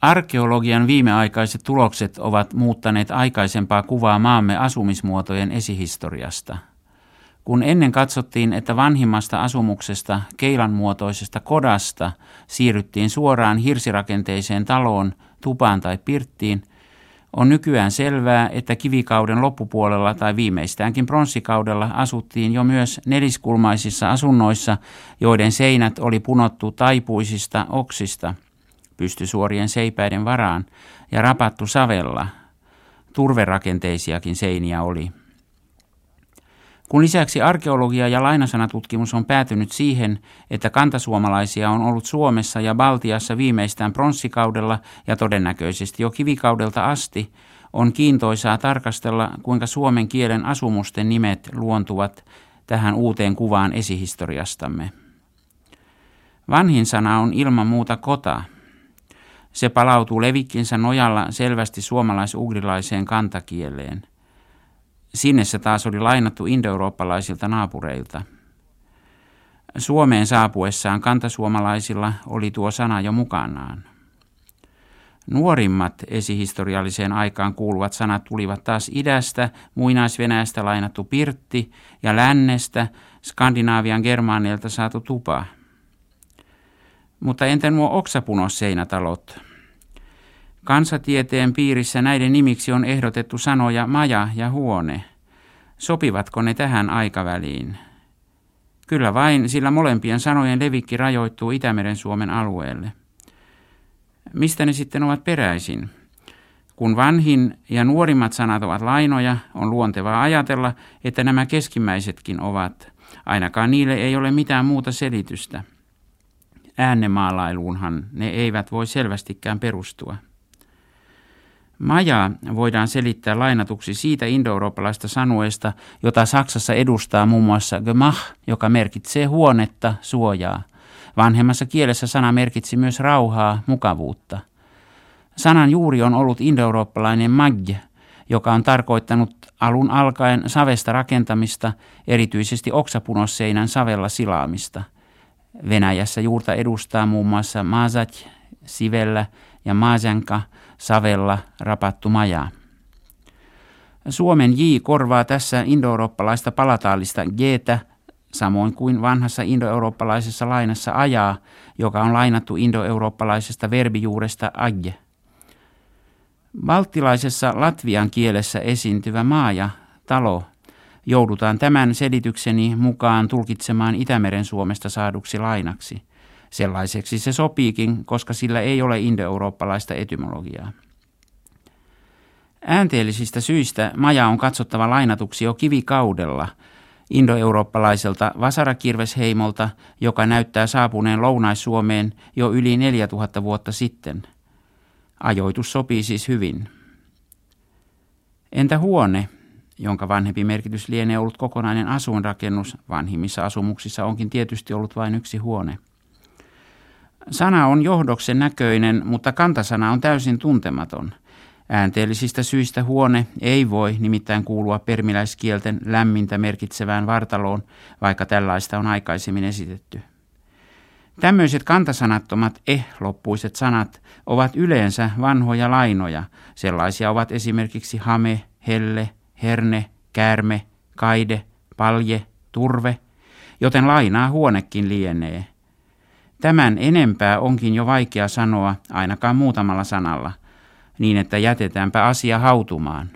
Arkeologian viimeaikaiset tulokset ovat muuttaneet aikaisempaa kuvaa maamme asumismuotojen esihistoriasta. Kun ennen katsottiin, että vanhimmasta asumuksesta, keilanmuotoisesta kodasta, siirryttiin suoraan hirsirakenteiseen taloon, tupaan tai pirttiin, on nykyään selvää, että kivikauden loppupuolella tai viimeistäänkin pronssikaudella asuttiin jo myös neliskulmaisissa asunnoissa, joiden seinät oli punottu taipuisista oksista – pystysuorien seipäiden varaan ja rapattu savella. Turverakenteisiakin seiniä oli. Kun lisäksi arkeologia ja lainasanatutkimus on päätynyt siihen, että kantasuomalaisia on ollut Suomessa ja Baltiassa viimeistään pronssikaudella ja todennäköisesti jo kivikaudelta asti, on kiintoisaa tarkastella, kuinka suomen kielen asumusten nimet luontuvat tähän uuteen kuvaan esihistoriastamme. Vanhin sana on ilman muuta kota – se palautuu levikkinsä nojalla selvästi suomalais-ugrilaiseen kantakieleen. Sinne se taas oli lainattu indoeurooppalaisilta naapureilta. Suomeen saapuessaan kantasuomalaisilla oli tuo sana jo mukanaan. Nuorimmat esihistorialliseen aikaan kuuluvat sanat tulivat taas idästä, muinaisvenäjästä lainattu pirtti ja lännestä, Skandinaavian germaaneilta saatu tupa – mutta entä nuo oksapunosseinätalot? Kansatieteen piirissä näiden nimiksi on ehdotettu sanoja maja ja huone. Sopivatko ne tähän aikaväliin? Kyllä vain, sillä molempien sanojen levikki rajoittuu Itämeren Suomen alueelle. Mistä ne sitten ovat peräisin? Kun vanhin ja nuorimmat sanat ovat lainoja, on luontevaa ajatella, että nämä keskimmäisetkin ovat. Ainakaan niille ei ole mitään muuta selitystä äänemaalailuunhan ne eivät voi selvästikään perustua. Maja voidaan selittää lainatuksi siitä indoeurooppalaista sanuesta, jota Saksassa edustaa muun muassa gemach, joka merkitsee huonetta, suojaa. Vanhemmassa kielessä sana merkitsi myös rauhaa, mukavuutta. Sanan juuri on ollut indoeurooppalainen magge, joka on tarkoittanut alun alkaen savesta rakentamista, erityisesti oksapunosseinän savella silaamista – Venäjässä juurta edustaa muun muassa Mazat, Sivellä ja Mazanka, Savella, rapattu maja. Suomen J korvaa tässä indoeurooppalaista palataalista Gtä, samoin kuin vanhassa indoeurooppalaisessa lainassa ajaa, joka on lainattu indoeurooppalaisesta verbijuuresta agge. Baltilaisessa latvian kielessä esiintyvä maaja, talo, joudutaan tämän selitykseni mukaan tulkitsemaan Itämeren Suomesta saaduksi lainaksi. Sellaiseksi se sopiikin, koska sillä ei ole indoeurooppalaista etymologiaa. Äänteellisistä syistä maja on katsottava lainatuksi jo kivikaudella indoeurooppalaiselta vasarakirvesheimolta, joka näyttää saapuneen Lounais-Suomeen jo yli 4000 vuotta sitten. Ajoitus sopii siis hyvin. Entä huone, jonka vanhempi merkitys lienee ollut kokonainen asuinrakennus. Vanhimmissa asumuksissa onkin tietysti ollut vain yksi huone. Sana on johdoksen näköinen, mutta kantasana on täysin tuntematon. Äänteellisistä syistä huone ei voi nimittäin kuulua permiläiskielten lämmintä merkitsevään vartaloon, vaikka tällaista on aikaisemmin esitetty. Tämmöiset kantasanattomat eh-loppuiset sanat ovat yleensä vanhoja lainoja. Sellaisia ovat esimerkiksi hame, helle, herne, käärme, kaide, palje, turve, joten lainaa huonekin lienee. Tämän enempää onkin jo vaikea sanoa ainakaan muutamalla sanalla, niin että jätetäänpä asia hautumaan.